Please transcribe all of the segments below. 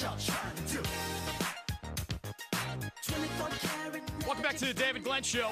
y'all trying to do? 24 karat Welcome back to the David Glenn Show.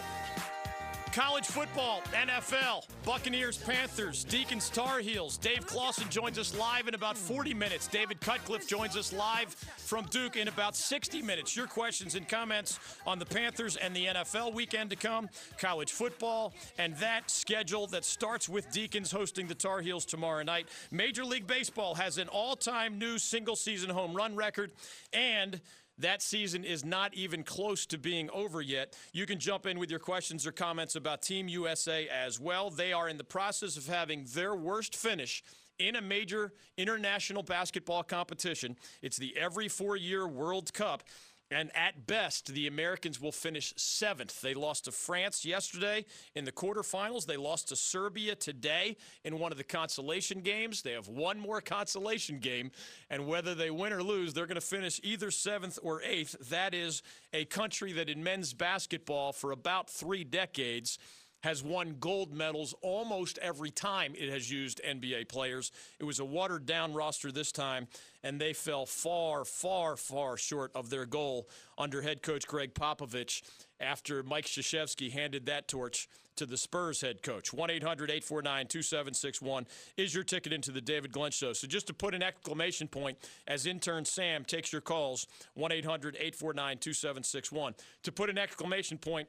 College football, NFL, Buccaneers, Panthers, Deacons, Tar Heels. Dave Clawson joins us live in about 40 minutes. David Cutcliffe joins us live from Duke in about 60 minutes. Your questions and comments on the Panthers and the NFL weekend to come, college football, and that schedule that starts with Deacons hosting the Tar Heels tomorrow night. Major League Baseball has an all time new single season home run record, and that season is not even close to being over yet. You can jump in with your questions or comments about Team USA as well. They are in the process of having their worst finish in a major international basketball competition. It's the every four year World Cup. And at best, the Americans will finish seventh. They lost to France yesterday in the quarterfinals. They lost to Serbia today in one of the consolation games. They have one more consolation game. And whether they win or lose, they're going to finish either seventh or eighth. That is a country that in men's basketball for about three decades has won gold medals almost every time it has used NBA players. It was a watered down roster this time, and they fell far, far, far short of their goal under head coach Gregg Popovich after Mike Krzyzewski handed that torch to the Spurs head coach. 1 800 849 2761 is your ticket into the David Glenn Show. So just to put an exclamation point as intern Sam takes your calls, 1 800 849 2761. To put an exclamation point,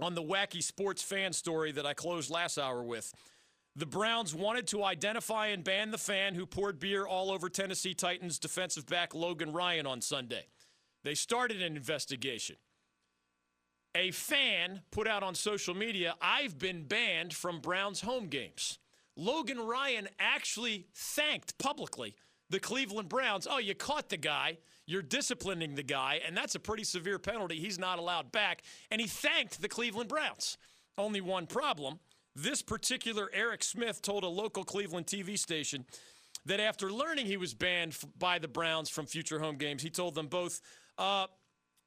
on the wacky sports fan story that I closed last hour with. The Browns wanted to identify and ban the fan who poured beer all over Tennessee Titans defensive back Logan Ryan on Sunday. They started an investigation. A fan put out on social media, I've been banned from Browns home games. Logan Ryan actually thanked publicly the Cleveland Browns. Oh, you caught the guy. You're disciplining the guy, and that's a pretty severe penalty. He's not allowed back. And he thanked the Cleveland Browns. Only one problem. This particular Eric Smith told a local Cleveland TV station that after learning he was banned by the Browns from future home games, he told them both, uh,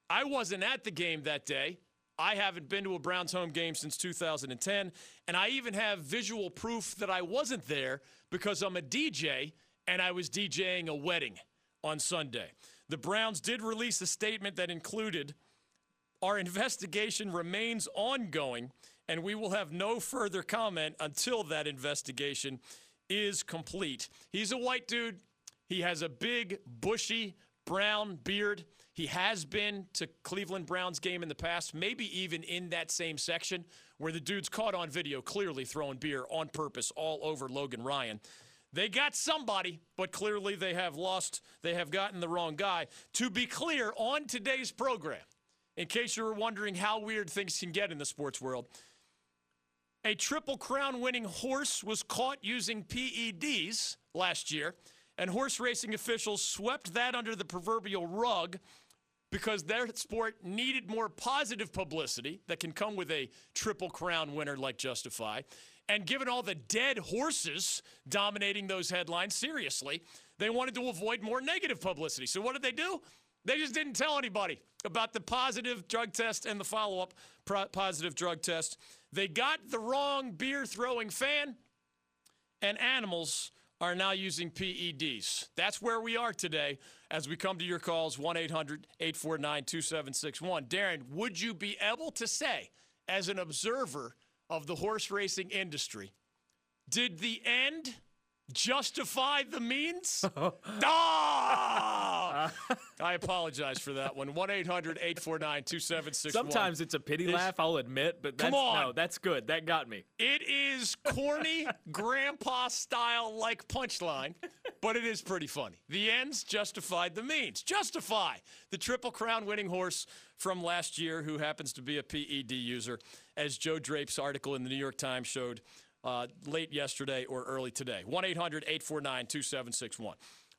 I wasn't at the game that day. I haven't been to a Browns home game since 2010. And I even have visual proof that I wasn't there because I'm a DJ and I was DJing a wedding on Sunday. The Browns did release a statement that included our investigation remains ongoing, and we will have no further comment until that investigation is complete. He's a white dude. He has a big, bushy, brown beard. He has been to Cleveland Browns game in the past, maybe even in that same section where the dude's caught on video clearly throwing beer on purpose all over Logan Ryan. They got somebody, but clearly they have lost, they have gotten the wrong guy. To be clear, on today's program, in case you were wondering how weird things can get in the sports world, a Triple Crown winning horse was caught using PEDs last year, and horse racing officials swept that under the proverbial rug because their sport needed more positive publicity that can come with a Triple Crown winner like Justify. And given all the dead horses dominating those headlines, seriously, they wanted to avoid more negative publicity. So what did they do? They just didn't tell anybody about the positive drug test and the follow up pro- positive drug test. They got the wrong beer throwing fan, and animals are now using PEDs. That's where we are today as we come to your calls 1 800 849 2761. Darren, would you be able to say, as an observer of the horse racing industry, did the end justify the means? ah! I apologize for that one. 1 800 849 2761. Sometimes it's a pity laugh, I'll admit, but that's, Come on. no, that's good. That got me. It is corny, grandpa style like punchline, but it is pretty funny. The ends justified the means. Justify the Triple Crown winning horse from last year, who happens to be a PED user, as Joe Drape's article in the New York Times showed uh, late yesterday or early today. 1 800 849 2761.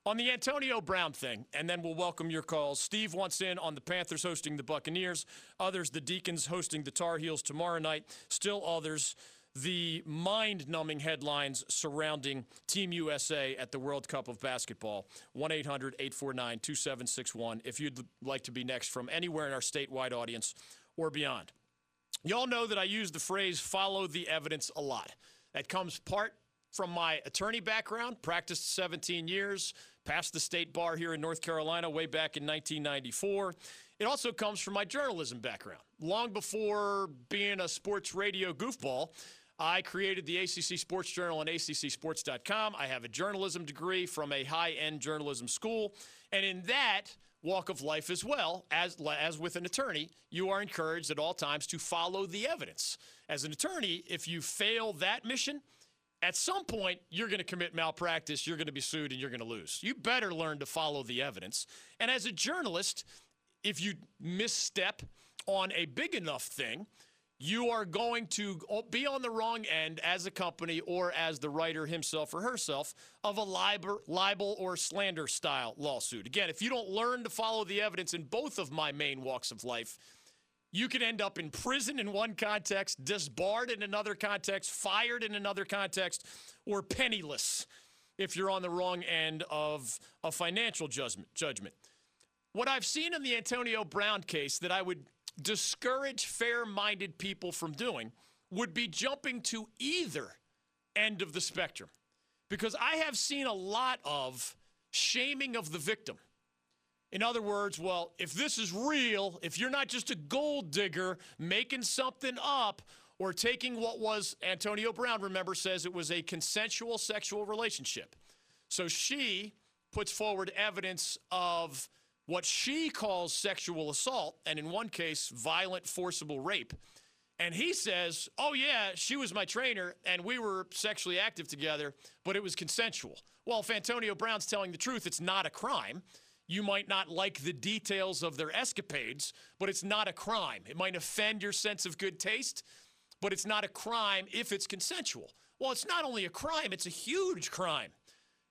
On the Antonio Brown thing, and then we'll welcome your calls. Steve wants in on the Panthers hosting the Buccaneers, others, the Deacons hosting the Tar Heels tomorrow night, still others, the mind numbing headlines surrounding Team USA at the World Cup of Basketball. 1 800 849 2761 if you'd like to be next from anywhere in our statewide audience or beyond. Y'all know that I use the phrase follow the evidence a lot. That comes part from my attorney background, practiced 17 years, passed the state bar here in North Carolina way back in 1994. It also comes from my journalism background. Long before being a sports radio goofball, I created the ACC Sports Journal and ACCSports.com. I have a journalism degree from a high end journalism school. And in that walk of life as well, as, as with an attorney, you are encouraged at all times to follow the evidence. As an attorney, if you fail that mission, at some point you're going to commit malpractice, you're going to be sued, and you're going to lose. You better learn to follow the evidence. And as a journalist, if you misstep on a big enough thing, you are going to be on the wrong end as a company or as the writer himself or herself of a libel, or slander style lawsuit. Again, if you don't learn to follow the evidence in both of my main walks of life, you could end up in prison in one context, disbarred in another context, fired in another context, or penniless if you're on the wrong end of a financial judgment. What I've seen in the Antonio Brown case that I would discourage fair minded people from doing would be jumping to either end of the spectrum. Because I have seen a lot of shaming of the victim. In other words, well, if this is real, if you're not just a gold digger making something up or taking what was Antonio Brown, remember, says it was a consensual sexual relationship. So she puts forward evidence of what she calls sexual assault, and in one case, violent, forcible rape. And he says, Oh, yeah, she was my trainer, and we were sexually active together, but it was consensual. Well, if Antonio Brown's telling the truth, it's not a crime. You might not like the details of their escapades, but it's not a crime. It might offend your sense of good taste, but it's not a crime if it's consensual. Well, it's not only a crime, it's a huge crime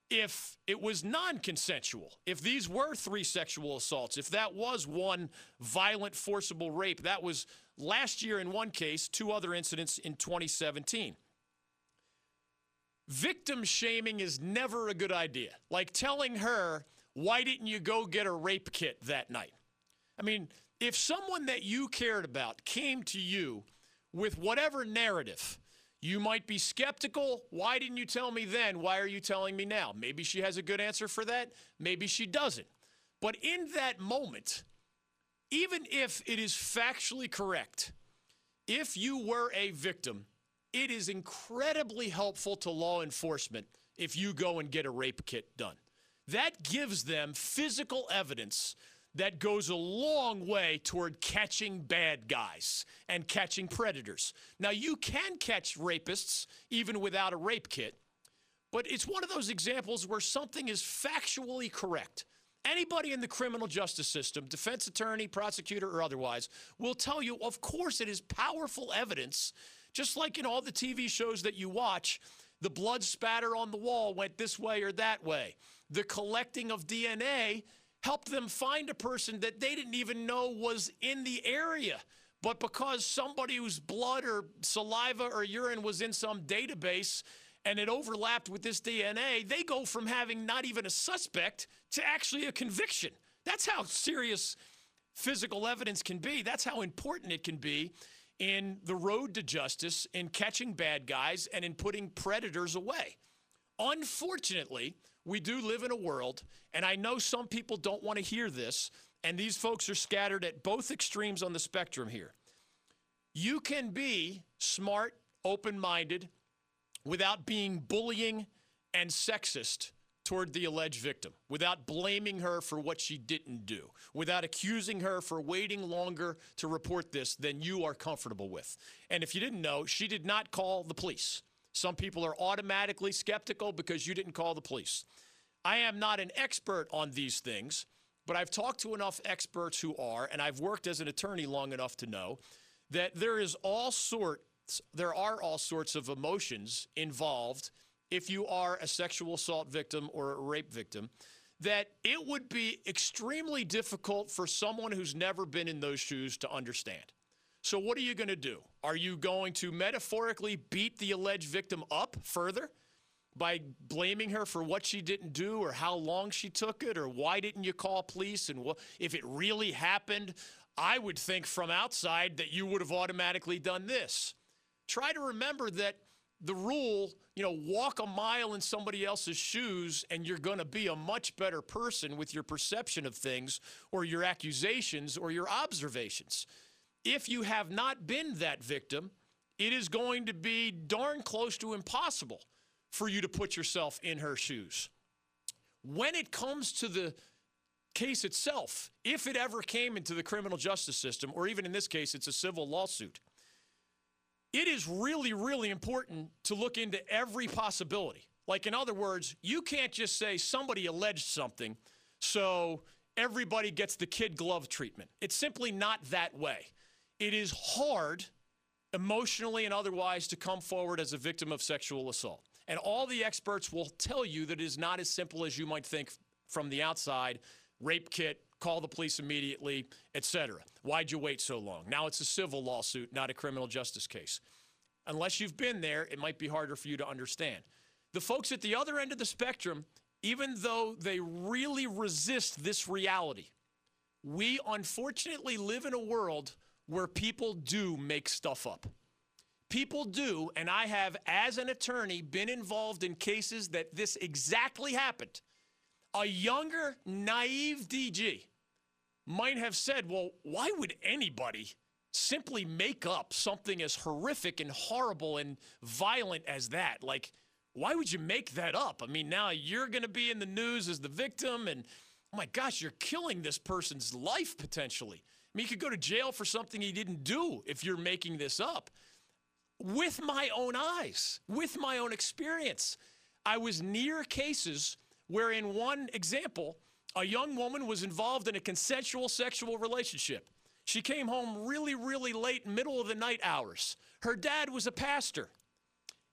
if it was non consensual, if these were three sexual assaults, if that was one violent, forcible rape, that was last year in one case, two other incidents in 2017. Victim shaming is never a good idea. Like telling her, why didn't you go get a rape kit that night? I mean, if someone that you cared about came to you with whatever narrative, you might be skeptical. Why didn't you tell me then? Why are you telling me now? Maybe she has a good answer for that. Maybe she doesn't. But in that moment, even if it is factually correct, if you were a victim, it is incredibly helpful to law enforcement if you go and get a rape kit done. That gives them physical evidence that goes a long way toward catching bad guys and catching predators. Now, you can catch rapists even without a rape kit, but it's one of those examples where something is factually correct. Anybody in the criminal justice system, defense attorney, prosecutor, or otherwise, will tell you, of course, it is powerful evidence, just like in all the TV shows that you watch. The blood spatter on the wall went this way or that way. The collecting of DNA helped them find a person that they didn't even know was in the area. But because somebody whose blood or saliva or urine was in some database and it overlapped with this DNA, they go from having not even a suspect to actually a conviction. That's how serious physical evidence can be. That's how important it can be in the road to justice, in catching bad guys, and in putting predators away. Unfortunately, we do live in a world, and I know some people don't want to hear this, and these folks are scattered at both extremes on the spectrum here. You can be smart, open minded, without being bullying and sexist toward the alleged victim, without blaming her for what she didn't do, without accusing her for waiting longer to report this than you are comfortable with. And if you didn't know, she did not call the police. Some people are automatically skeptical because you didn't call the police. I am not an expert on these things, but I've talked to enough experts who are, and I've worked as an attorney long enough to know that there is all sorts, there are all sorts of emotions involved if you are a sexual assault victim or a rape victim that it would be extremely difficult for someone who's never been in those shoes to understand. So, what are you going to do? Are you going to metaphorically beat the alleged victim up further by blaming her for what she didn't do or how long she took it or why didn't you call police and if it really happened? I would think from outside that you would have automatically done this. Try to remember that the rule, you know, walk a mile in somebody else's shoes and you're going to be a much better person with your perception of things or your accusations or your observations. If you have not been that victim, it is going to be darn close to impossible for you to put yourself in her shoes. When it comes to the case itself, if it ever came into the criminal justice system, or even in this case, it's a civil lawsuit, it is really, really important to look into every possibility. Like, in other words, you can't just say somebody alleged something, so everybody gets the kid glove treatment. It's simply not that way. It is hard, emotionally and otherwise, to come forward as a victim of sexual assault. And all the experts will tell you that it is not as simple as you might think from the outside rape kit, call the police immediately, etc. Why'd you wait so long? Now it's a civil lawsuit, not a criminal justice case. Unless you've been there, it might be harder for you to understand. The folks at the other end of the spectrum, even though they really resist this reality, we unfortunately live in a world where people do make stuff up. People do, and I have, as an attorney, been involved in cases that this exactly happened a younger, naive DG might have said, well, why would anybody simply make up something as horrific and horrible and violent as that? Like, why would you make that up? I mean, now you're going to be in the news as the victim, and oh my gosh, you're killing this person's life potentially. Mean, you could go to jail for something he didn't do if you're making this up. With my own eyes, with my own experience, I was near cases where in one example, a young woman was involved in a consensual sexual relationship. She came home really, really late, middle of the night hours. Her dad was a pastor.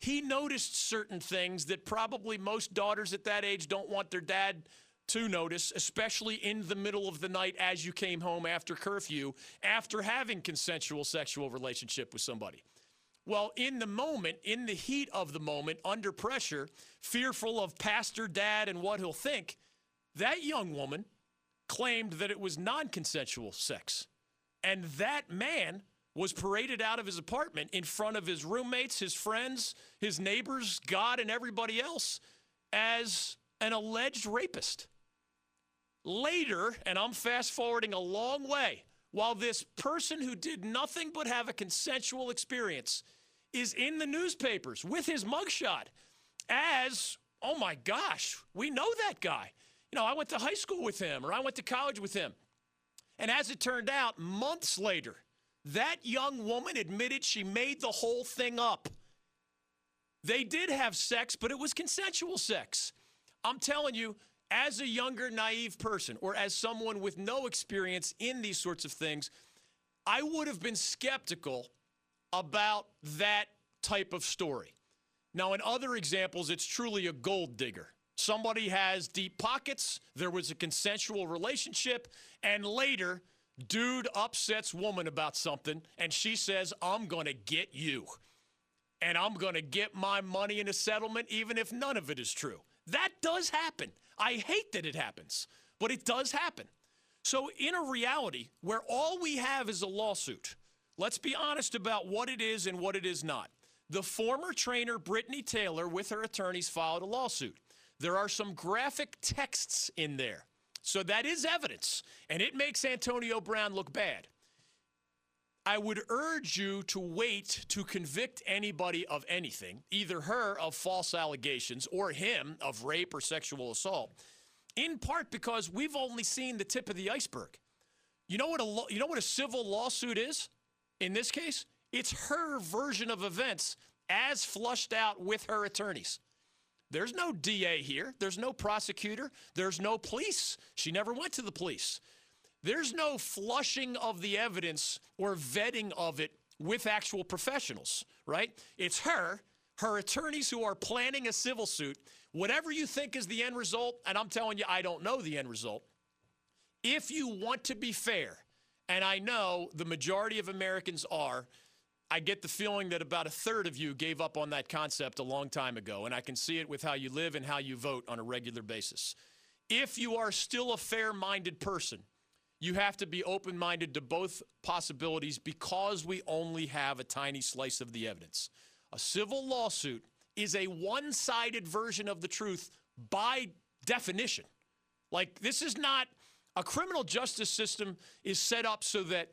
He noticed certain things that probably most daughters at that age don't want their dad to notice, especially in the middle of the night as you came home after curfew, after having consensual sexual relationship with somebody. Well, in the moment, in the heat of the moment, under pressure, fearful of pastor dad and what he'll think, that young woman claimed that it was non consensual sex. And that man was paraded out of his apartment in front of his roommates, his friends, his neighbors, God, and everybody else as an alleged rapist. Later, and I'm fast forwarding a long way, while this person who did nothing but have a consensual experience is in the newspapers with his mugshot as, oh my gosh, we know that guy. You know, I went to high school with him or I went to college with him. And as it turned out, months later, that young woman admitted she made the whole thing up. They did have sex, but it was consensual sex. I'm telling you, as a younger, naive person, or as someone with no experience in these sorts of things, I would have been skeptical about that type of story. Now, in other examples, it's truly a gold digger. Somebody has deep pockets, there was a consensual relationship, and later, dude upsets woman about something, and she says, I'm going to get you. And I'm going to get my money in a settlement, even if none of it is true. That does happen. I hate that it happens, but it does happen. So, in a reality where all we have is a lawsuit, let's be honest about what it is and what it is not. The former trainer, Brittany Taylor, with her attorneys, filed a lawsuit. There are some graphic texts in there. So that is evidence, and it makes Antonio Brown look bad. I would urge you to wait to convict anybody of anything, either her of false allegations or him of rape or sexual assault, in part because we've only seen the tip of the iceberg. You know what a you know what a civil lawsuit is? In this case, it's her version of events as flushed out with her attorneys. There's no DA here. There's no prosecutor. There's no police. She never went to the police. There's no flushing of the evidence or vetting of it with actual professionals, right? It's her, her attorneys who are planning a civil suit. Whatever you think is the end result, and I'm telling you, I don't know the end result. If you want to be fair, and I know the majority of Americans are, I get the feeling that about a third of you gave up on that concept a long time ago, and I can see it with how you live and how you vote on a regular basis. If you are still a fair minded person, you have to be open minded to both possibilities because we only have a tiny slice of the evidence. A civil lawsuit is a one sided version of the truth by definition. Like, this is not a criminal justice system is set up so that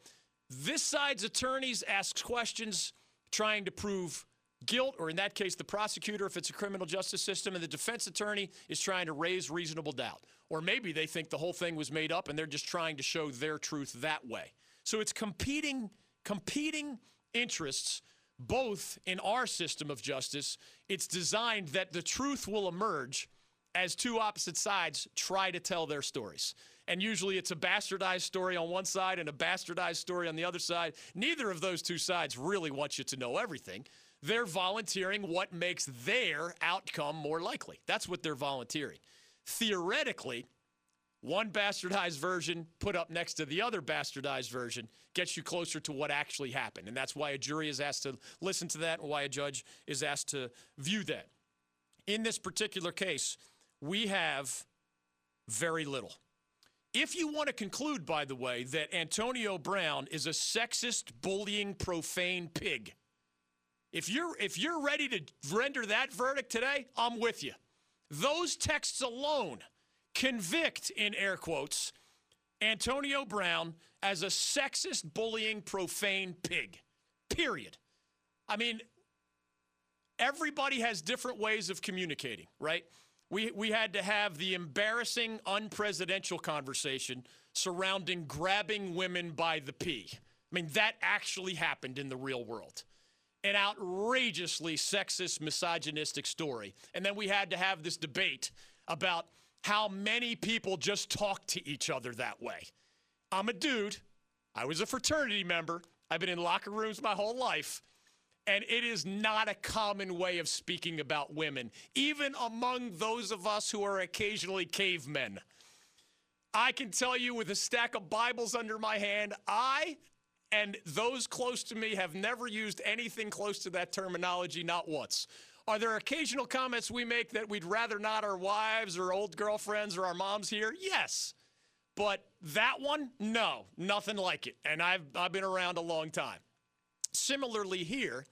this side's attorneys ask questions trying to prove guilt, or in that case, the prosecutor, if it's a criminal justice system, and the defense attorney is trying to raise reasonable doubt. Or maybe they think the whole thing was made up and they're just trying to show their truth that way. So it's competing, competing interests both in our system of justice. It's designed that the truth will emerge as two opposite sides try to tell their stories. And usually it's a bastardized story on one side and a bastardized story on the other side. Neither of those two sides really want you to know everything. They're volunteering what makes their outcome more likely. That's what they're volunteering. Theoretically, one bastardized version put up next to the other bastardized version gets you closer to what actually happened. And that's why a jury is asked to listen to that and why a judge is asked to view that. In this particular case, we have very little. If you want to conclude, by the way, that Antonio Brown is a sexist, bullying, profane pig, if you're if you're ready to render that verdict today, I'm with you. Those texts alone convict in air quotes Antonio Brown as a sexist, bullying, profane pig. Period. I mean, everybody has different ways of communicating, right? We, we had to have the embarrassing, unpresidential conversation surrounding grabbing women by the pee. I mean, that actually happened in the real world an outrageously sexist, misogynistic story. And then we had to have this debate about how many people just talk to each other that way. I'm a dude. I was a fraternity member. I've been in locker rooms my whole life. And it is not a common way of speaking about women, even among those of us who are occasionally cavemen. I can tell you with a stack of Bibles under my hand, I and those close to me have never used anything close to that terminology, not once. Are there occasional comments we make that we'd rather not our wives or old girlfriends or our moms hear? Yes. But that one, no, nothing like it. And I've, I've been around a long time. Similarly, here,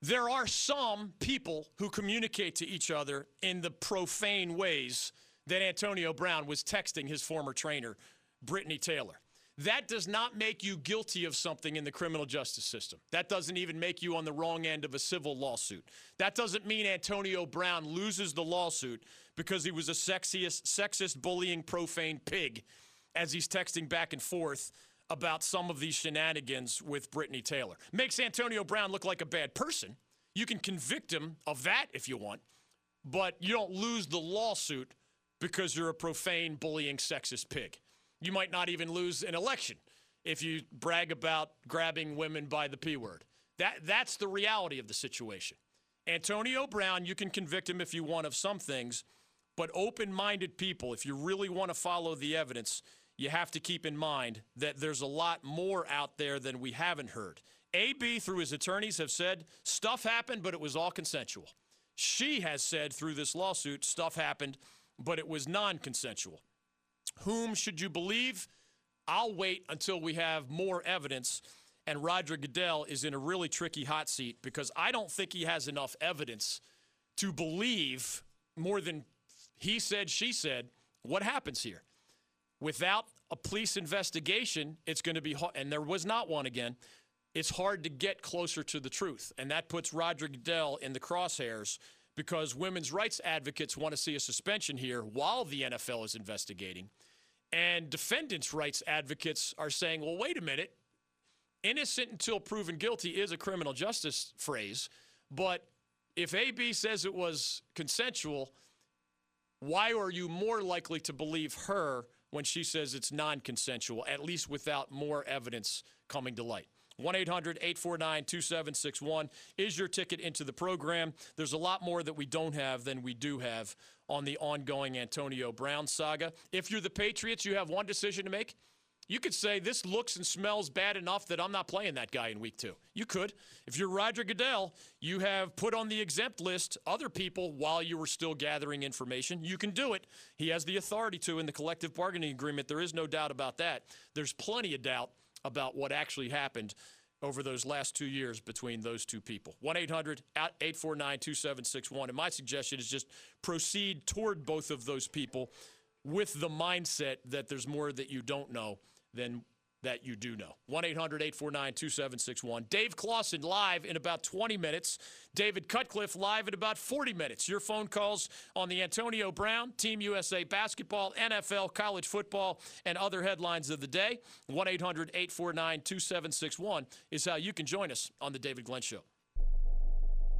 there are some people who communicate to each other in the profane ways that Antonio Brown was texting his former trainer, Brittany Taylor. That does not make you guilty of something in the criminal justice system. That doesn't even make you on the wrong end of a civil lawsuit. That doesn't mean Antonio Brown loses the lawsuit because he was a sexiest, sexist, bullying, profane pig as he's texting back and forth about some of these shenanigans with Brittany Taylor. Makes Antonio Brown look like a bad person. You can convict him of that if you want, but you don't lose the lawsuit because you're a profane, bullying, sexist pig. You might not even lose an election if you brag about grabbing women by the P word. That, that's the reality of the situation. Antonio Brown, you can convict him if you want of some things, but open minded people, if you really want to follow the evidence, you have to keep in mind that there's a lot more out there than we haven't heard. AB, through his attorneys, have said stuff happened, but it was all consensual. She has said through this lawsuit stuff happened, but it was non consensual. Whom should you believe? I'll wait until we have more evidence. And Roger Goodell is in a really tricky hot seat because I don't think he has enough evidence to believe more than he said, she said, what happens here. Without a police investigation, it's going to be hard, and there was not one again. It's hard to get closer to the truth. And that puts Roger Goodell in the crosshairs because women's rights advocates want to see a suspension here while the NFL is investigating. And defendants' rights advocates are saying, well, wait a minute. Innocent until proven guilty is a criminal justice phrase. But if AB says it was consensual, why are you more likely to believe her when she says it's non consensual, at least without more evidence coming to light? 1 800 849 2761 is your ticket into the program. There's a lot more that we don't have than we do have on the ongoing Antonio Brown saga. If you're the Patriots, you have one decision to make. You could say this looks and smells bad enough that I'm not playing that guy in week two. You could. If you're Roger Goodell, you have put on the exempt list other people while you were still gathering information. You can do it. He has the authority to in the collective bargaining agreement. There is no doubt about that. There's plenty of doubt about what actually happened over those last two years between those two people. 1 800 849 2761. And my suggestion is just proceed toward both of those people with the mindset that there's more that you don't know than that you do know. 1 800 849 2761. Dave Clawson live in about 20 minutes. David Cutcliffe live in about 40 minutes. Your phone calls on the Antonio Brown, Team USA basketball, NFL, college football, and other headlines of the day. 1 800 849 2761 is how you can join us on The David Glenn Show.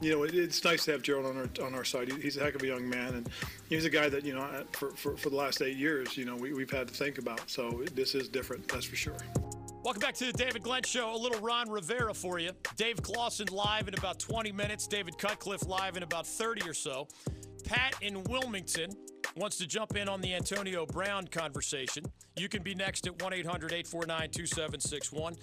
You know, it, it's nice to have Gerald on our on our side. He, he's a heck of a young man, and he's a guy that you know, for, for, for the last eight years, you know, we, we've had to think about. So this is different, that's for sure. Welcome back to the David Glenn Show. A little Ron Rivera for you. Dave Clawson live in about 20 minutes. David Cutcliffe live in about 30 or so. Pat in Wilmington wants to jump in on the Antonio Brown conversation. You can be next at 1 800 849 2761.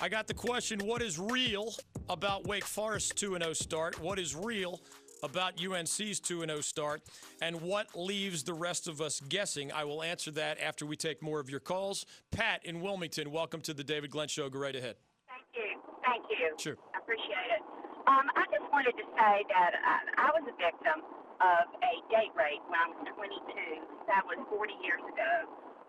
I got the question what is real about Wake Forest 2 0 start? What is real about UNC's 2 0 start? And what leaves the rest of us guessing? I will answer that after we take more of your calls. Pat in Wilmington, welcome to the David Glenn Show. Go right ahead. Thank you. Thank you. Sure. I appreciate it. Um, I just wanted to say that I, I was a victim of a date rape when I was 22. That was 40 years ago.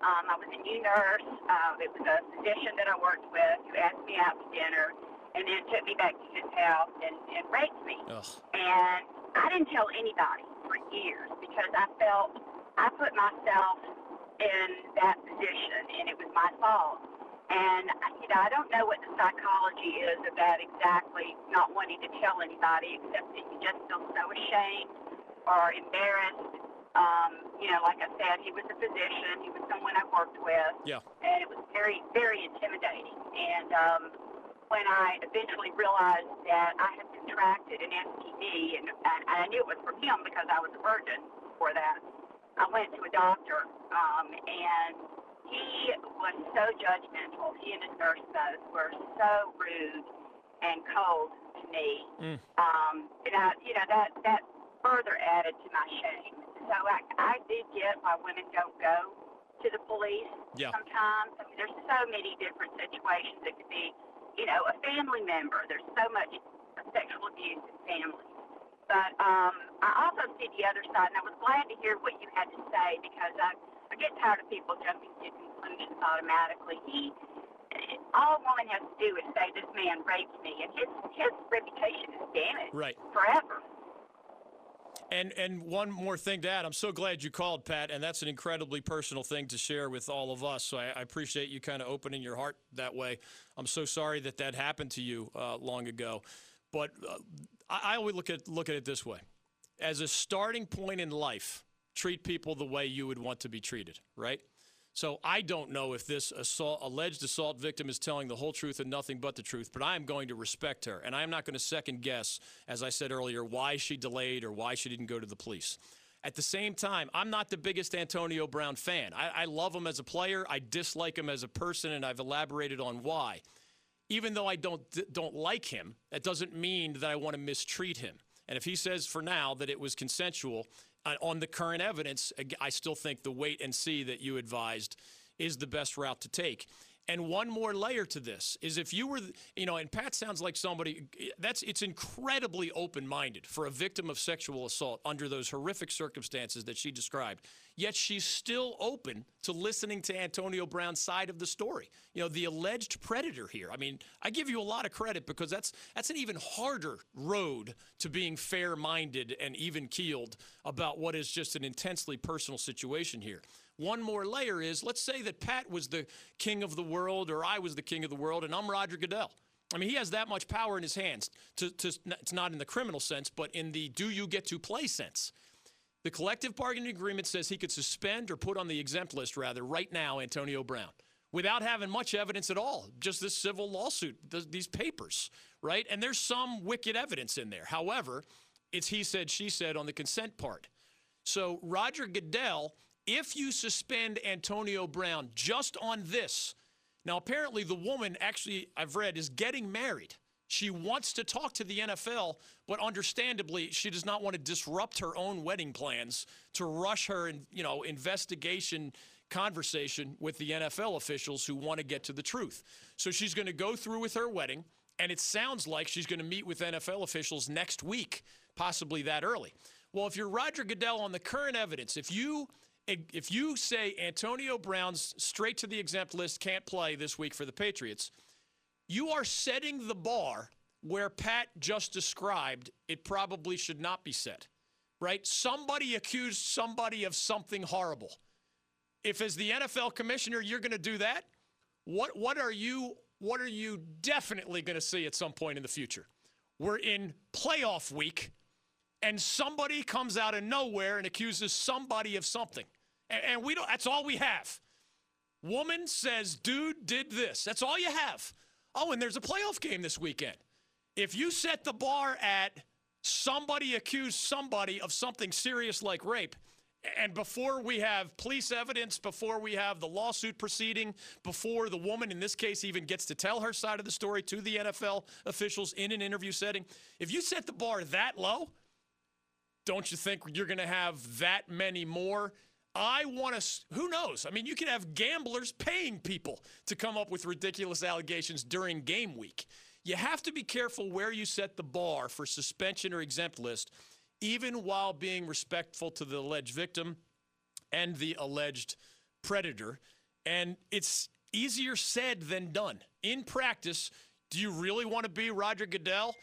Um, I was a new nurse. Uh, it was a physician that I worked with who asked me out to dinner and then took me back to his house and, and raped me. Ugh. And I didn't tell anybody for years because I felt I put myself in that position and it was my fault. And you know, I don't know what the psychology is about exactly, not wanting to tell anybody, except that you just feel so ashamed or embarrassed. Um, you know, like I said, he was a physician. He was someone I worked with. Yeah. And it was very, very intimidating. And um, when I eventually realized that I had contracted an STD, and, and I knew it was from him because I was a virgin for that, I went to a doctor, um, and he was so judgmental. He and his nurse both were so rude and cold to me. Mm. Um, and I, you know, that that further added to my shame. So I, I did get why women don't go to the police Yeah. sometimes. I mean, there's so many different situations. It could be, you know, a family member. There's so much sexual abuse in families. But um, I also see the other side, and I was glad to hear what you had to say because I, I get tired of people jumping to conclusions automatically. He, all a woman has to do is say, "This man raped me," and his his reputation is damaged Right. forever. And and one more thing to add, I'm so glad you called, Pat, and that's an incredibly personal thing to share with all of us. So I, I appreciate you kind of opening your heart that way. I'm so sorry that that happened to you uh, long ago, but uh, I, I always look at look at it this way: as a starting point in life, treat people the way you would want to be treated. Right. So I don't know if this assault, alleged assault victim is telling the whole truth and nothing but the truth, but I am going to respect her, and I am not going to second guess, as I said earlier, why she delayed or why she didn't go to the police. At the same time, I'm not the biggest Antonio Brown fan. I, I love him as a player. I dislike him as a person, and I've elaborated on why. Even though I don't don't like him, that doesn't mean that I want to mistreat him. And if he says for now that it was consensual, uh, on the current evidence, I still think the wait and see that you advised is the best route to take. And one more layer to this is if you were, you know, and Pat sounds like somebody that's it's incredibly open-minded for a victim of sexual assault under those horrific circumstances that she described. Yet she's still open to listening to Antonio Brown's side of the story. You know, the alleged predator here. I mean, I give you a lot of credit because that's that's an even harder road to being fair-minded and even-keeled about what is just an intensely personal situation here. One more layer is let's say that Pat was the king of the world or I was the king of the world and I'm Roger Goodell. I mean, he has that much power in his hands. To, to, it's not in the criminal sense, but in the do you get to play sense. The collective bargaining agreement says he could suspend or put on the exempt list, rather, right now, Antonio Brown, without having much evidence at all. Just this civil lawsuit, th- these papers, right? And there's some wicked evidence in there. However, it's he said, she said on the consent part. So, Roger Goodell, if you suspend Antonio Brown just on this, now apparently the woman actually, I've read, is getting married. She wants to talk to the NFL, but understandably, she does not want to disrupt her own wedding plans to rush her, you know, investigation conversation with the NFL officials who want to get to the truth. So she's going to go through with her wedding, and it sounds like she's going to meet with NFL officials next week, possibly that early. Well, if you're Roger Goodell on the current evidence, if you if you say Antonio Brown's straight to the exempt list can't play this week for the Patriots, you are setting the bar where Pat just described it probably should not be set. Right? Somebody accused somebody of something horrible. If as the NFL commissioner you're going to do that, what what are you what are you definitely going to see at some point in the future? We're in playoff week and somebody comes out of nowhere and accuses somebody of something. And, and we don't that's all we have. Woman says dude did this. That's all you have. Oh, and there's a playoff game this weekend. If you set the bar at somebody accused somebody of something serious like rape, and before we have police evidence, before we have the lawsuit proceeding, before the woman in this case even gets to tell her side of the story to the NFL officials in an interview setting, if you set the bar that low, don't you think you're going to have that many more? I want to, who knows? I mean, you could have gamblers paying people to come up with ridiculous allegations during game week. You have to be careful where you set the bar for suspension or exempt list, even while being respectful to the alleged victim and the alleged predator. And it's easier said than done. In practice, do you really want to be Roger Goodell?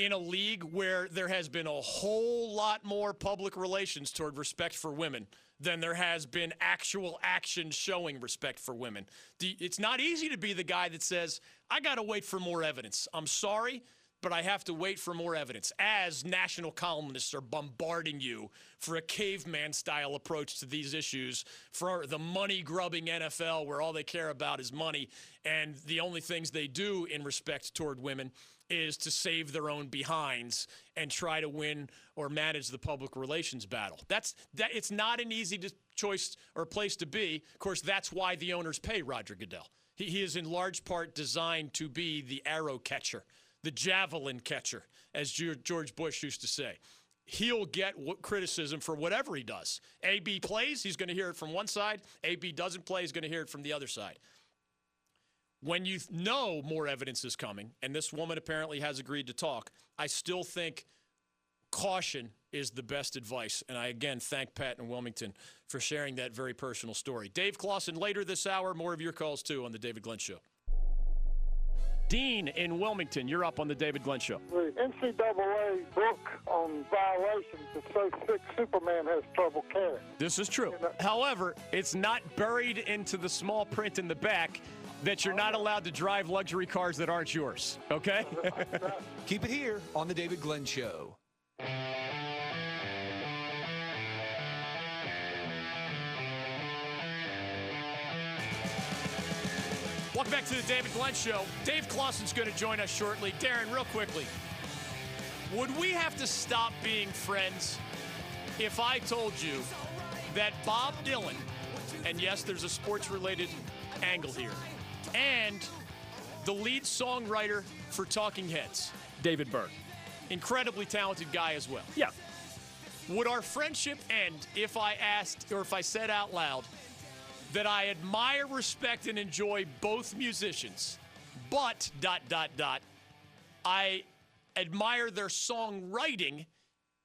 In a league where there has been a whole lot more public relations toward respect for women than there has been actual action showing respect for women. It's not easy to be the guy that says, I got to wait for more evidence. I'm sorry, but I have to wait for more evidence as national columnists are bombarding you for a caveman style approach to these issues, for the money grubbing NFL where all they care about is money and the only things they do in respect toward women is to save their own behinds and try to win or manage the public relations battle. That's that. It's not an easy choice or place to be. Of course, that's why the owners pay Roger Goodell. He, he is in large part designed to be the arrow catcher, the javelin catcher, as George Bush used to say. He'll get criticism for whatever he does. AB plays, he's going to hear it from one side. AB doesn't play, he's going to hear it from the other side when you know more evidence is coming, and this woman apparently has agreed to talk, I still think caution is the best advice. And I again thank Pat and Wilmington for sharing that very personal story. Dave Clawson later this hour, more of your calls too on the David Glenn Show. Dean in Wilmington, you're up on the David Glenn Show. The NCAA book on violations is so thick Superman has trouble carrying. This is true. However, it's not buried into the small print in the back that you're not allowed to drive luxury cars that aren't yours. Okay? Keep it here on The David Glenn Show. Welcome back to the David Glenn Show. Dave Clawson's going to join us shortly. Darren, real quickly, would we have to stop being friends if I told you that Bob Dylan, and yes, there's a sports related angle here, and the lead songwriter for Talking Heads, David Byrne. Incredibly talented guy as well. Yeah. Would our friendship end if I asked or if I said out loud that I admire, respect, and enjoy both musicians, but dot dot dot, I admire their songwriting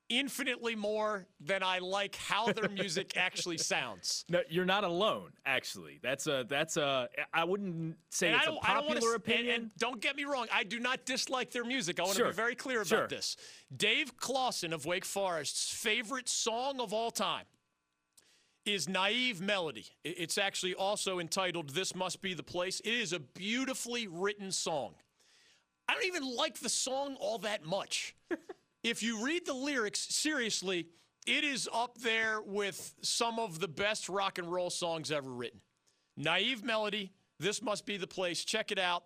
infinitely more than I like how their music actually sounds. No, you're not alone. Actually, that's a that's a. I wouldn't say and it's a popular wanna, opinion. And, and, don't get me wrong, I do not dislike their music. I want sure. to be very clear about sure. this. Dave Clawson of Wake Forest's favorite song of all time is Naive Melody. It's actually also entitled This Must Be the Place. It is a beautifully written song. I don't even like the song all that much. if you read the lyrics seriously, it is up there with some of the best rock and roll songs ever written. Naive melody, this must be the place. Check it out.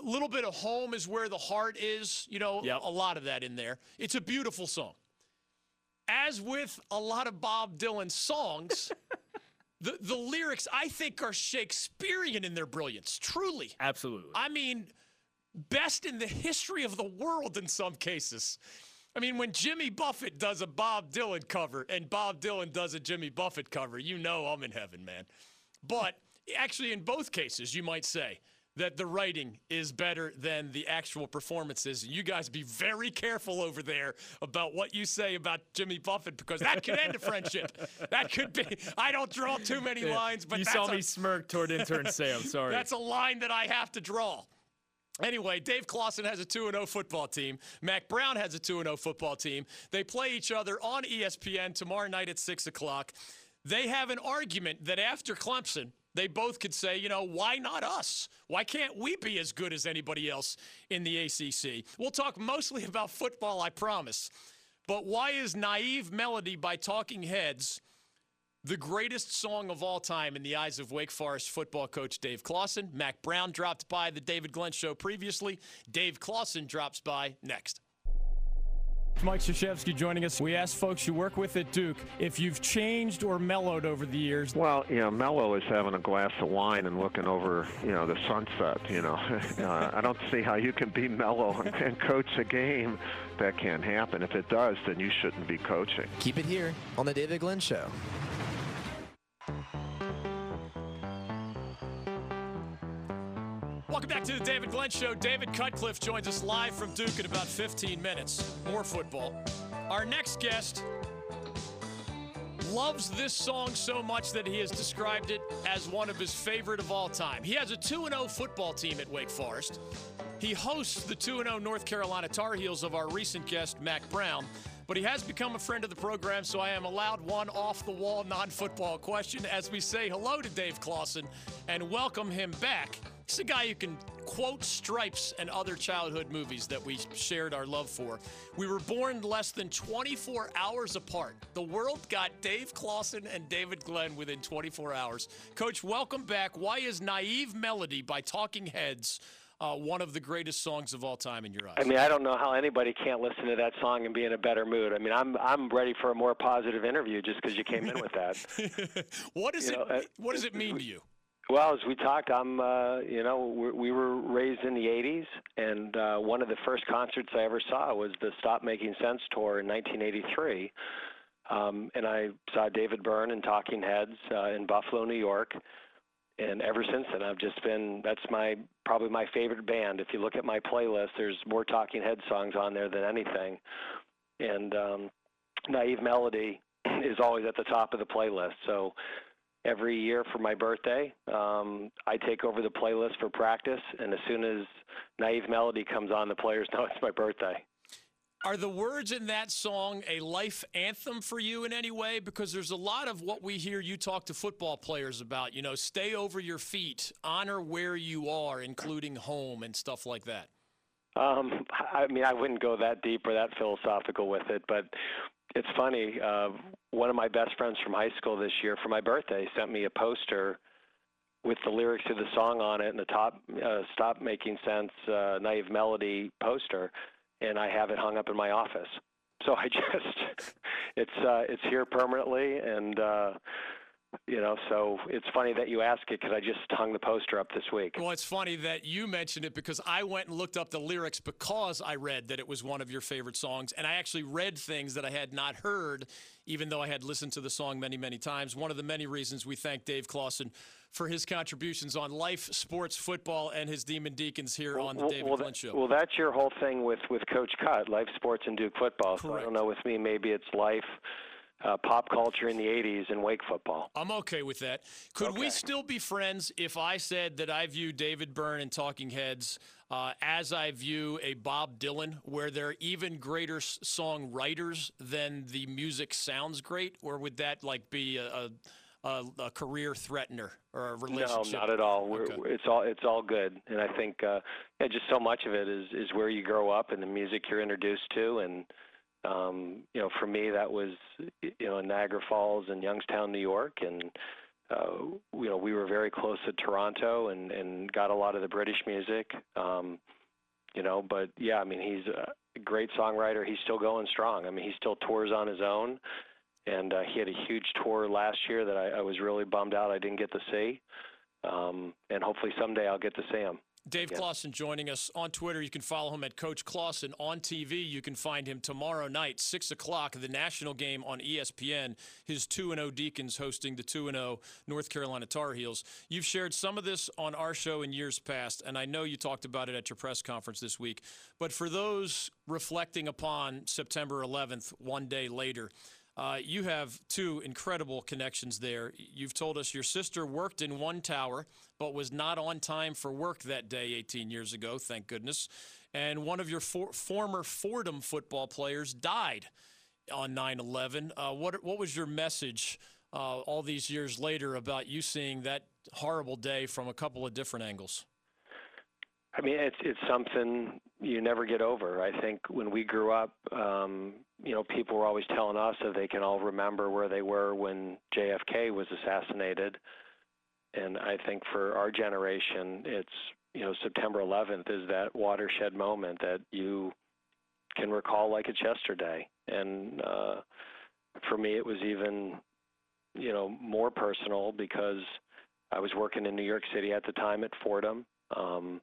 A little bit of home is where the heart is, you know, yep. a lot of that in there. It's a beautiful song. as with a lot of Bob Dylan songs, the, the lyrics, I think, are Shakespearean in their brilliance, truly. Absolutely. I mean, best in the history of the world in some cases. I mean, when Jimmy Buffett does a Bob Dylan cover and Bob Dylan does a Jimmy Buffett cover, you know I'm in heaven, man. But actually, in both cases, you might say that the writing is better than the actual performances. And You guys be very careful over there about what you say about Jimmy Buffett because that could end a friendship. That could be. I don't draw too many lines, but you saw a- me smirk toward intern Sam. Sorry. that's a line that I have to draw. Anyway, Dave Clawson has a 2 0 football team. Mack Brown has a 2 0 football team. They play each other on ESPN tomorrow night at 6 o'clock. They have an argument that after Clemson, they both could say, you know, why not us? Why can't we be as good as anybody else in the ACC? We'll talk mostly about football, I promise. But why is Naive Melody by Talking Heads the greatest song of all time in the eyes of Wake Forest football coach Dave Clawson. Mack Brown dropped by the David Glenn show previously. Dave Clawson drops by next. Mike Krzyzewski joining us. We asked folks you work with at Duke if you've changed or mellowed over the years. Well, you know, mellow is having a glass of wine and looking over, you know, the sunset. You know, uh, I don't see how you can be mellow and, and coach a game. That can't happen. If it does, then you shouldn't be coaching. Keep it here on the David Glenn Show. Welcome back to the David Glenn Show. David Cutcliffe joins us live from Duke in about 15 minutes. More football. Our next guest loves this song so much that he has described it as one of his favorite of all time. He has a 2 0 football team at Wake Forest. He hosts the 2 0 North Carolina Tar Heels of our recent guest, Mack Brown. But he has become a friend of the program, so I am allowed one off the wall non football question as we say hello to Dave Clawson and welcome him back. He's a guy who can quote Stripes and other childhood movies that we shared our love for. We were born less than 24 hours apart. The world got Dave Clawson and David Glenn within 24 hours. Coach, welcome back. Why is Naive Melody by Talking Heads uh, one of the greatest songs of all time in your eyes? I mean, I don't know how anybody can't listen to that song and be in a better mood. I mean, I'm I'm ready for a more positive interview just because you came in with that. what does You it know, uh, What does it mean to you? Well, as we talked, I'm, uh, you know, we, we were raised in the '80s, and uh, one of the first concerts I ever saw was the Stop Making Sense tour in 1983, um, and I saw David Byrne and Talking Heads uh, in Buffalo, New York. And ever since then, I've just been. That's my probably my favorite band. If you look at my playlist, there's more Talking Head songs on there than anything. And um, Naive Melody is always at the top of the playlist. So every year for my birthday. Um, I take over the playlist for practice, and as soon as Naive Melody comes on, the players know it's my birthday. Are the words in that song a life anthem for you in any way? Because there's a lot of what we hear you talk to football players about, you know, stay over your feet, honor where you are, including home and stuff like that. Um, I mean, I wouldn't go that deep or that philosophical with it, but it's funny. Uh, one of my best friends from high school this year, for my birthday, sent me a poster with the lyrics to the song on it and the top uh, "Stop Making Sense" uh, naive melody poster, and I have it hung up in my office. So I just, it's uh, it's here permanently, and uh, you know, so it's funny that you ask it because I just hung the poster up this week. Well, it's funny that you mentioned it because I went and looked up the lyrics because I read that it was one of your favorite songs. And I actually read things that I had not heard, even though I had listened to the song many, many times. One of the many reasons we thank Dave Clawson for his contributions on life, sports, football, and his Demon Deacons here on the well, David well, Glenn Show. Well, that's your whole thing with with Coach Cut, life, sports, and Duke football. So I don't know. With me, maybe it's life, uh, pop culture in the '80s, and Wake football. I'm okay with that. Could we still be friends if I said that I view David Byrne and Talking Heads uh, as I view a Bob Dylan, where they're even greater songwriters than the music sounds great, or would that like be a, a, a, career threatener or a relationship? No, not at all. We're, Okay. It's all it's all good, and I think uh, yeah, just so much of it is is where you grow up and the music you're introduced to, and um, you know, for me that was you know Niagara Falls and Youngstown, New York, and uh, you know we were very close to Toronto and and got a lot of the British music. Um, you know, but yeah, I mean, he's a great songwriter. He's still going strong. I mean, he still tours on his own, and uh, he had a huge tour last year that I, I was really bummed out I didn't get to see. Um, and hopefully someday I'll get to see him. Dave Yeah. Clawson joining us on Twitter. You can follow him at Coach Clawson on TV. You can find him tomorrow night, 6 o'clock, the national game on ESPN. His 2 0 Deacons hosting the 2 0 North Carolina Tar Heels. You've shared some of this on our show in years past, and I know you talked about it at your press conference this week. But for those reflecting upon September 11th, one day later, uh, you have two incredible connections there. You've told us your sister worked in one tower, but was not on time for work that day 18 years ago, thank goodness. And one of your for- former Fordham football players died on 9 11. Uh, what, what was your message uh, all these years later about you seeing that horrible day from a couple of different angles? I mean, it's it's something you never get over. I think when we grew up, um, you know, people were always telling us that they can all remember where they were when JFK was assassinated, and I think for our generation, it's you know September 11th is that watershed moment that you can recall like it's yesterday. And uh, for me, it was even you know more personal because I was working in New York City at the time at Fordham. Um,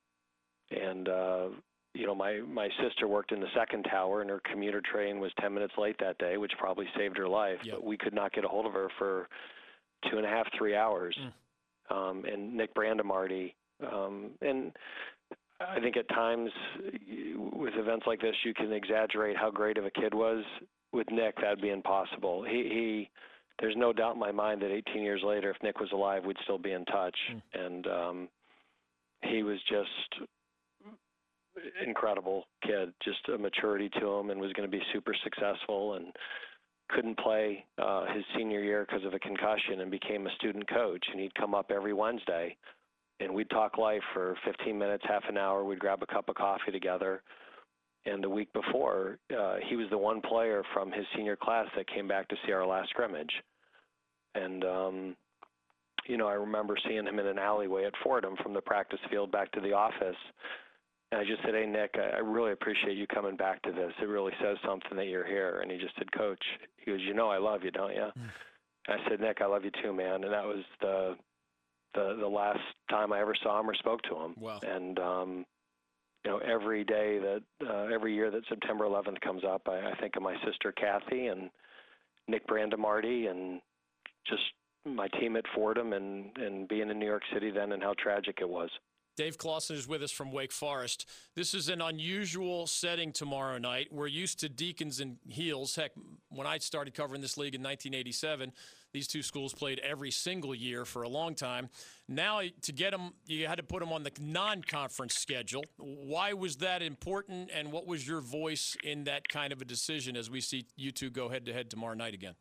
and uh, you know my my sister worked in the second tower and her commuter train was 10 minutes late that day which probably saved her life Yep. but we could not get a hold of her for two and a half three hours. Um, and nick Brandemarti um, and i think at times with events like this you can exaggerate how great of a kid was. With nick that'd be impossible. He he there's no doubt in my mind that 18 years later if nick was alive we'd still be in touch. And um, he was just incredible kid, just a maturity to him, and was going to be super successful. And couldn't play uh, his senior year because of a concussion, and became a student coach. And he'd come up every Wednesday, and we'd talk life for 15 minutes, half an hour. We'd grab a cup of coffee together. And the week before, uh, he was the one player from his senior class that came back to see our last scrimmage. And um, you know, I remember seeing him in an alleyway at Fordham from the practice field back to the office. And I just said, Hey, Nick, I, I really appreciate you coming back to this. It really says something that you're here. And he just said, Coach, he goes, You know, I love you, don't you? I said, Nick, I love you too, man. And that was the, the, the last time I ever saw him or spoke to him. Wow. And, um, you know, every day that, uh, every year that September 11th comes up, I, I think of my sister Kathy and Nick Brandemarti and just my team at Fordham and, and being in New York City then and how tragic it was. Dave Clawson is with us from Wake Forest. This is an unusual setting tomorrow night. We're used to Deacons and Heels. Heck, when I started covering this league in 1987, these two schools played every single year for a long time. Now, to get them, you had to put them on the non conference schedule. Why was that important, and what was your voice in that kind of a decision as we see you two go head to head tomorrow night again?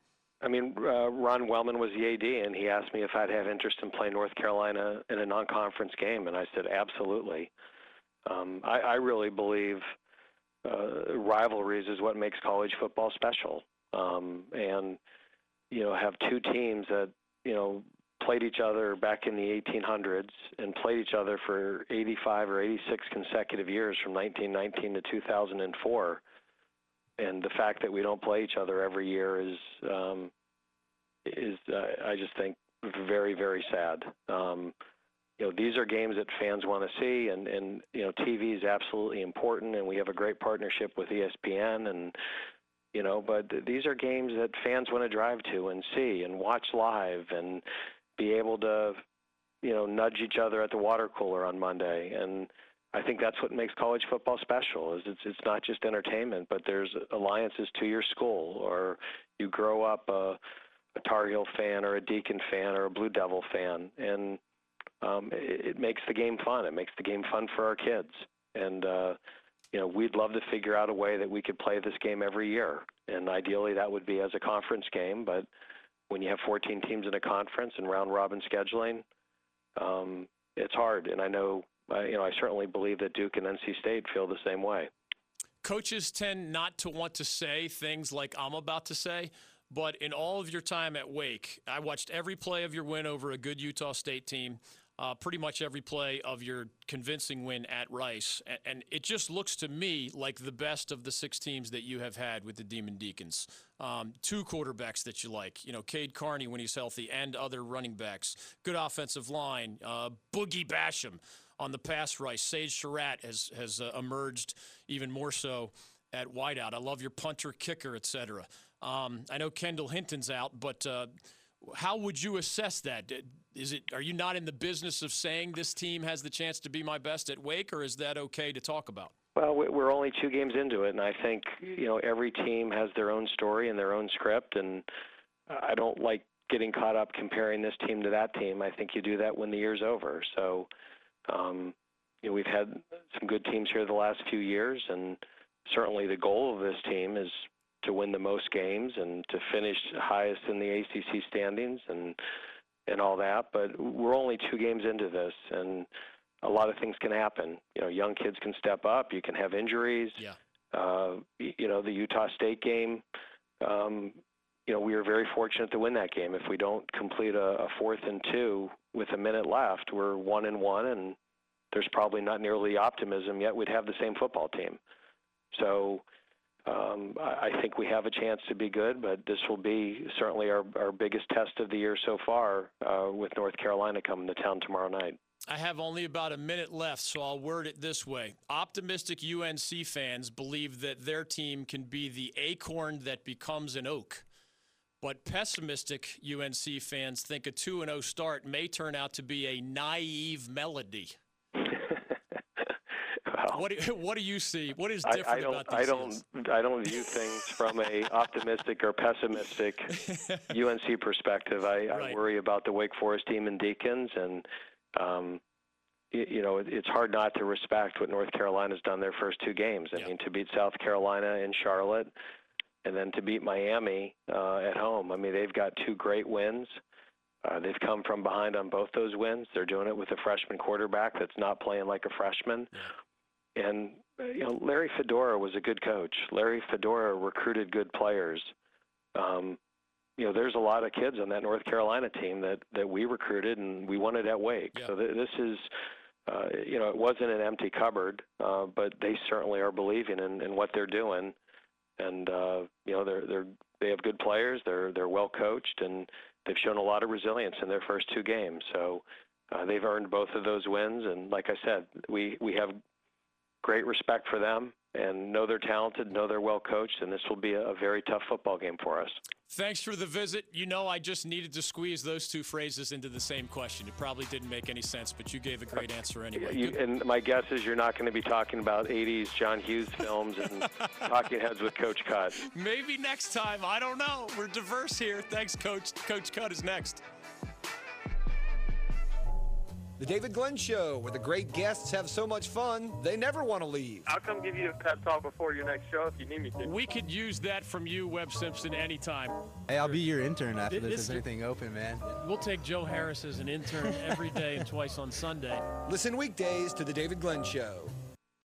I mean, uh, Ron Wellman was the AD, and he asked me if I'd have interest in playing North Carolina in a non-conference game, and I said absolutely. Um, I, I really believe uh, rivalries is what makes college football special, um, and you know, have two teams that you know played each other back in the 1800s and played each other for 85 or 86 consecutive years from 1919 to 2004 and the fact that we don't play each other every year is um, is uh, I just think very very sad. Um, you know, these are games that fans want to see, and and you know, TV is absolutely important, and we have a great partnership with ESPN, and you know, but these are games that fans want to drive to and see and watch live and be able to, you know, nudge each other at the water cooler on Monday and I think that's what makes college football special. Is it's it's not just entertainment, but there's alliances to your school, or you grow up a, a Tar Heel fan, or a Deacon fan, or a Blue Devil fan, and um, it, it makes the game fun. It makes the game fun for our kids, and uh, you know we'd love to figure out a way that we could play this game every year, and ideally that would be as a conference game. But when you have 14 teams in a conference and round robin scheduling, um, it's hard, and I know uh, you know, I certainly believe that Duke and NC State feel the same way. Coaches tend not to want to say things like I'm about to say, but in all of your time at Wake, I watched every play of your win over a good Utah State team. uh, pretty much every play of your convincing win at Rice, and, and, it just looks to me like the best of the six teams that you have had with the Demon Deacons. Um, two quarterbacks that you like, you know, Cade Carney when he's healthy, and other running backs. Good offensive line. Uh, Boogie Basham on the pass rush. Sage Surratt has has uh, emerged even more so at wideout. I love your punter, kicker, etc. Um, I know Kendall Hinton's out, but uh, how would you assess that? Is it are you not in the business of saying this team has the chance to be my best at Wake, or is that okay to talk about? Well, we're only two games into it, and I think you know every team has their own story and their own script, and I don't like getting caught up comparing this team to that team. I think you do that when the year's over. So, um, you know, we've had some good teams here the last few years, and certainly the goal of this team is to win the most games and to finish highest in the ACC standings and and all that. But we're only two games into this, and a lot of things can happen. You know, young kids can step up. You can have injuries. Yeah. Uh, you know, the Utah State game. Um, you know, we are very fortunate to win that game. If we don't complete a, a fourth and two with a minute left, we're one and one, and there's probably not nearly optimism yet. We'd have the same football team. So um, I, I think we have a chance to be good, but this will be certainly our, our biggest test of the year so far uh, with North Carolina coming to town tomorrow night. I have only about a minute left, so I'll word it this way. Optimistic UNC fans believe that their team can be the acorn that becomes an oak. But pessimistic UNC fans think a 2 0 start may turn out to be a naive melody. what do, what do you see? What is different I, I don't, about these I don't, I don't view things from a optimistic or pessimistic UNC perspective. I, Right. I worry about the Wake Forest team and Deacons, and um, you, you know it, it's hard not to respect what North Carolina's done their first two games. I Yeah. mean, to beat South Carolina in Charlotte, and then to beat Miami uh, at home. I mean, they've got two great wins. Uh, they've come from behind on both those wins. They're doing it with a freshman quarterback that's not playing like a freshman. And uh, you know, Larry Fedora was a good coach. Larry Fedora recruited good players. Um, you know, there's a lot of kids on that North Carolina team that that we recruited and we wanted at Wake. Yeah. So th- this is, uh, you know, it wasn't an empty cupboard, uh, but they certainly are believing in, in what they're doing, and uh, you know, they're they're they have good players. They're they're well coached and they've shown a lot of resilience in their first two games. So uh, they've earned both of those wins, and like I said, we we have great respect for them and know they're talented, know they're well coached, and this will be a, a very tough football game for us. Thanks for the visit. You know, I just needed to squeeze those two phrases into the same question. It probably didn't make any sense, but you gave a great answer anyway. You, and my guess is you're not going to be talking about 80s John Hughes films and talking heads with Coach Cut. Maybe next time. I don't know. We're diverse here. Thanks, Coach. Coach Cut is next. The David Glenn Show, where the great guests have so much fun, they never want to leave. I'll come give you a pep talk before your next show if you need me to. We could use that from you, Webb Simpson, anytime. Hey, I'll be your intern after This- this. Is anything open, man? We'll take Joe Harris as an intern every day and twice on Sunday. Listen weekdays to The David Glenn Show.